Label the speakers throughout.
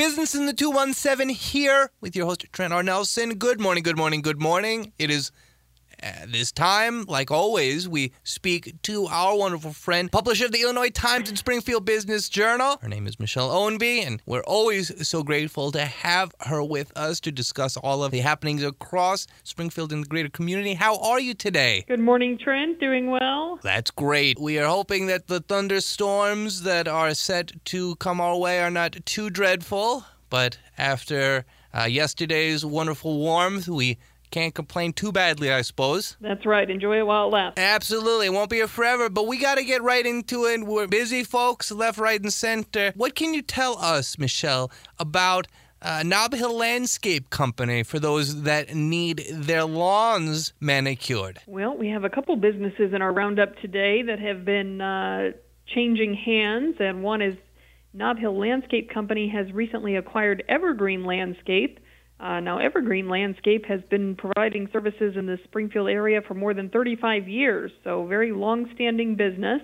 Speaker 1: Business in the 217 here with your host, Trent R. Nelson. Good morning, good morning, good morning. It is at this time, like always, we speak to our wonderful friend, publisher of the Illinois Times and Springfield Business Journal. Her name is Michelle Ownbey, and we're always so grateful to have her with us to discuss all of the happenings across Springfield and the greater community. How are you today?
Speaker 2: Good morning, Trent. Doing well?
Speaker 1: That's great. We are hoping that the thunderstorms that are set to come our way are not too dreadful, but after uh, yesterday's wonderful warmth, we can't complain too badly, I suppose.
Speaker 2: That's right. Enjoy it while it lasts.
Speaker 1: Absolutely. It won't be a forever, but we got to get right into it. We're busy folks, left, right, and center. What can you tell us, Michelle, about uh, Knob Hill Landscape Company for those that need their lawns manicured?
Speaker 2: Well, we have a couple businesses in our roundup today that have been uh, changing hands, and one is Knob Hill Landscape Company has recently acquired Evergreen Landscape. Uh, now, Evergreen Landscape has been providing services in the Springfield area for more than 35 years, so very long-standing business.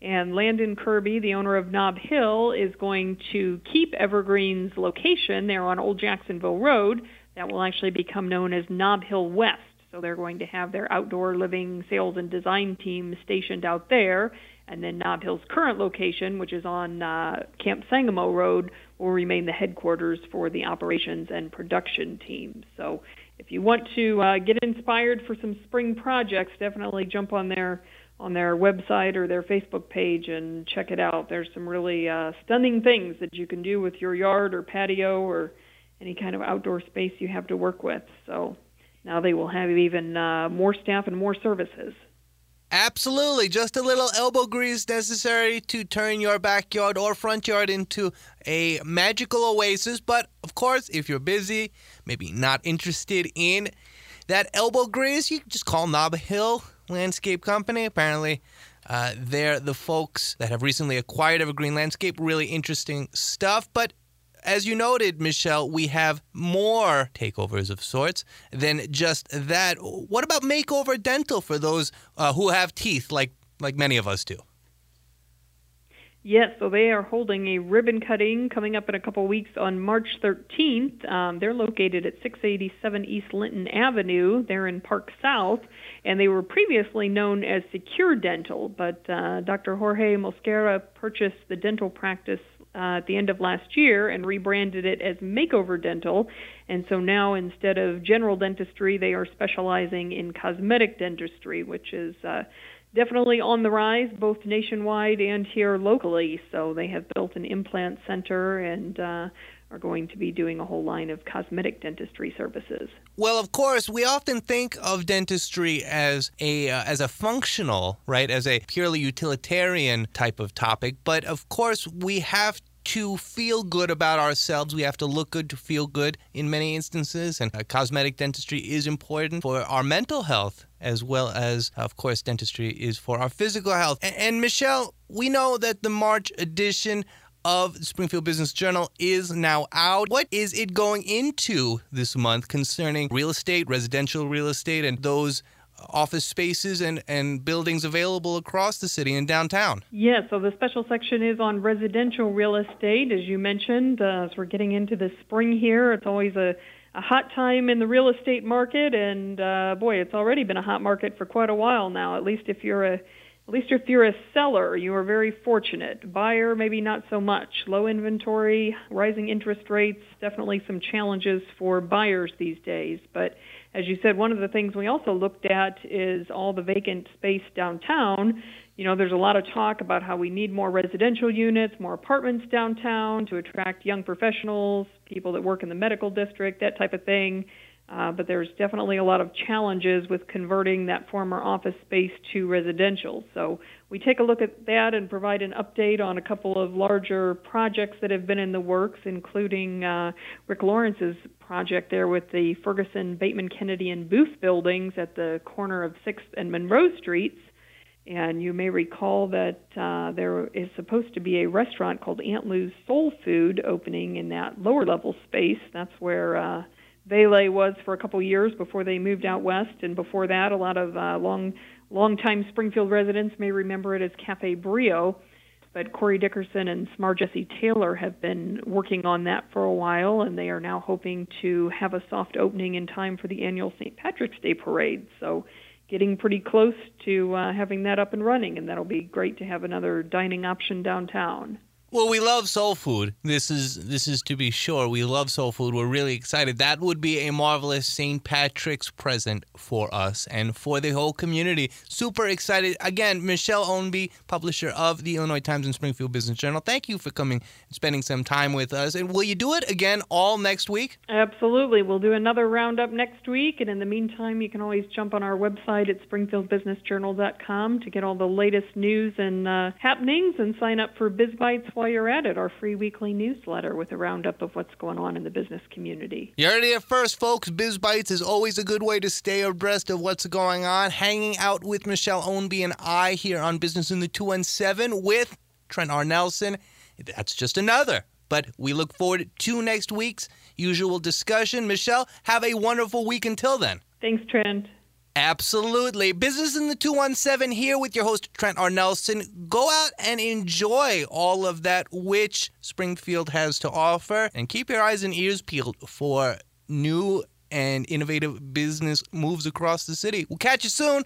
Speaker 2: And Landon Kirby, the owner of Knob Hill, is going to keep Evergreen's location there on Old Jacksonville Road. That will actually become known as Knob Hill West. So they're going to have their outdoor living sales and design team stationed out there. And then Knob Hill's current location, which is on uh, Camp Sangamo Road, will remain the headquarters for the operations and production teams. So if you want to uh, get inspired for some spring projects, definitely jump on their on their website or their Facebook page and check it out. There's some really uh, stunning things that you can do with your yard or patio or any kind of outdoor space you have to work with. So now they will have even uh, more staff and more services.
Speaker 1: Absolutely. Just a little elbow grease necessary to turn your backyard or front yard into a magical oasis. But of course, if you're busy, maybe not interested in that elbow grease, you can just call Knob Hill Landscape Company. Apparently, uh, they're the folks that have recently acquired Evergreen Landscape. Really interesting stuff. But as you noted, Michelle, we have more takeovers of sorts than just that. What about Makeover Dental for those uh, who have teeth, like like many of us do?
Speaker 2: Yes, so they are holding a ribbon cutting coming up in a couple weeks on March 13th. Um, they're located at 687 East Linton Avenue. They're in Park South, and they were previously known as Secure Dental, but uh, Dr. Jorge Mosquera purchased the dental practice uh, at the end of last year and rebranded it as Makeover Dental. And so now instead of general dentistry, they are specializing in cosmetic dentistry, which is uh, definitely on the rise both nationwide and here locally. So they have built an implant center and uh, are going to be doing a whole line of cosmetic dentistry services.
Speaker 1: Well, of course, we often think of dentistry as a uh, as a functional, right, as a purely utilitarian type of topic, but of course, we have to feel good about ourselves. We have to look good to feel good in many instances. And uh, cosmetic dentistry is important for our mental health as well as, of course, dentistry is for our physical health. And, and Michelle, we know that the March edition of Springfield Business Journal is now out. What is it going into this month concerning real estate, residential real estate, and those office spaces and, and buildings available across the city and downtown.
Speaker 2: Yeah, so the special section is on residential real estate, as you mentioned. Uh, as we're getting into the spring here, it's always a, a hot time in the real estate market, and uh, boy, it's already been a hot market for quite a while now. At least if you're a at least if you're a seller, you are very fortunate. Buyer, maybe not so much. Low inventory, rising interest rates, definitely some challenges for buyers these days. But as you said, one of the things we also looked at is all the vacant space downtown. You know, there's a lot of talk about how we need more residential units, more apartments downtown to attract young professionals, people that work in the medical district, that type of thing. Uh, but there's definitely a lot of challenges with converting that former office space to residential. So we take a look at that and provide an update on a couple of larger projects that have been in the works, including uh, Rick Lawrence's project there with the Ferguson, Bateman, Kennedy, and Booth buildings at the corner of 6th and Monroe Streets. And you may recall that uh, there is supposed to be a restaurant called Aunt Lou's Soul Food opening in that lower level space. That's where Valet was for a couple years before they moved out west, and before that, a lot of uh, long, long-time Springfield residents may remember it as Cafe Brio. But Corey Dickerson and Smart Jesse Taylor have been working on that for a while, and they are now hoping to have a soft opening in time for the annual St. Patrick's Day parade. So getting pretty close to uh, having that up and running, and that'll be great to have another dining option downtown.
Speaker 1: Well, we love soul food. This is this is to be sure. We love soul food. We're really excited. That would be a marvelous St. Patrick's present for us and for the whole community. Super excited. Again, Michelle Ownbey, publisher of the Illinois Times and Springfield Business Journal. Thank you for coming and spending some time with us. And will you do it again all next week?
Speaker 2: Absolutely. We'll do another roundup next week. And in the meantime, you can always jump on our website at springfieldbusinessjournal.com to get all the latest news and uh, happenings and sign up for BizBites while you're at it, our free weekly newsletter with a roundup of what's going on in the business community.
Speaker 1: You heard it here first, folks. Biz Bites is always a good way to stay abreast of what's going on. Hanging out with Michelle Ownbey and I here on Business in the 217 with Trent R. Nelson. That's just another. But we look forward to next week's usual discussion. Michelle, have a wonderful week until then.
Speaker 2: Thanks, Trent.
Speaker 1: Absolutely. Business in the 217 here with your host, Trent R. Nelson. Go out and enjoy all of that which Springfield has to offer and keep your eyes and ears peeled for new and innovative business moves across the city. We'll catch you soon.